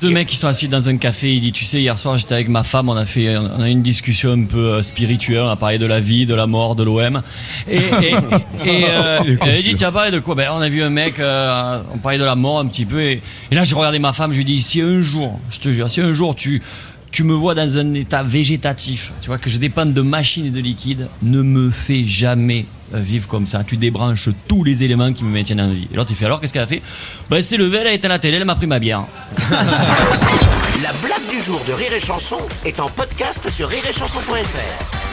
Deux mecs qui sont assis dans un café, il dit tu sais hier soir j'étais avec ma femme, on a fait on a eu une discussion un peu euh, spirituelle, on a parlé de la vie, de la mort, de l'OM. Et, et, et, euh, il dit tu as parlé de quoi? Ben on a vu un mec, euh, on parlait de la mort un petit peu et, et là j'ai regardé ma femme, je lui dis si un jour, je te jure, si un jour tu tu me vois dans un état végétatif, tu vois que je dépende de machines et de liquide, ne me fais jamais euh, vivre comme ça. Tu débranches tous les éléments qui me maintiennent en vie. Et l'autre il fait alors qu'est-ce qu'elle a fait? Ben c'est levé, elle a éteint la télé, elle m'a pris ma bière. La blague du jour de Rire et Chanson est en podcast sur rireetchanson.fr.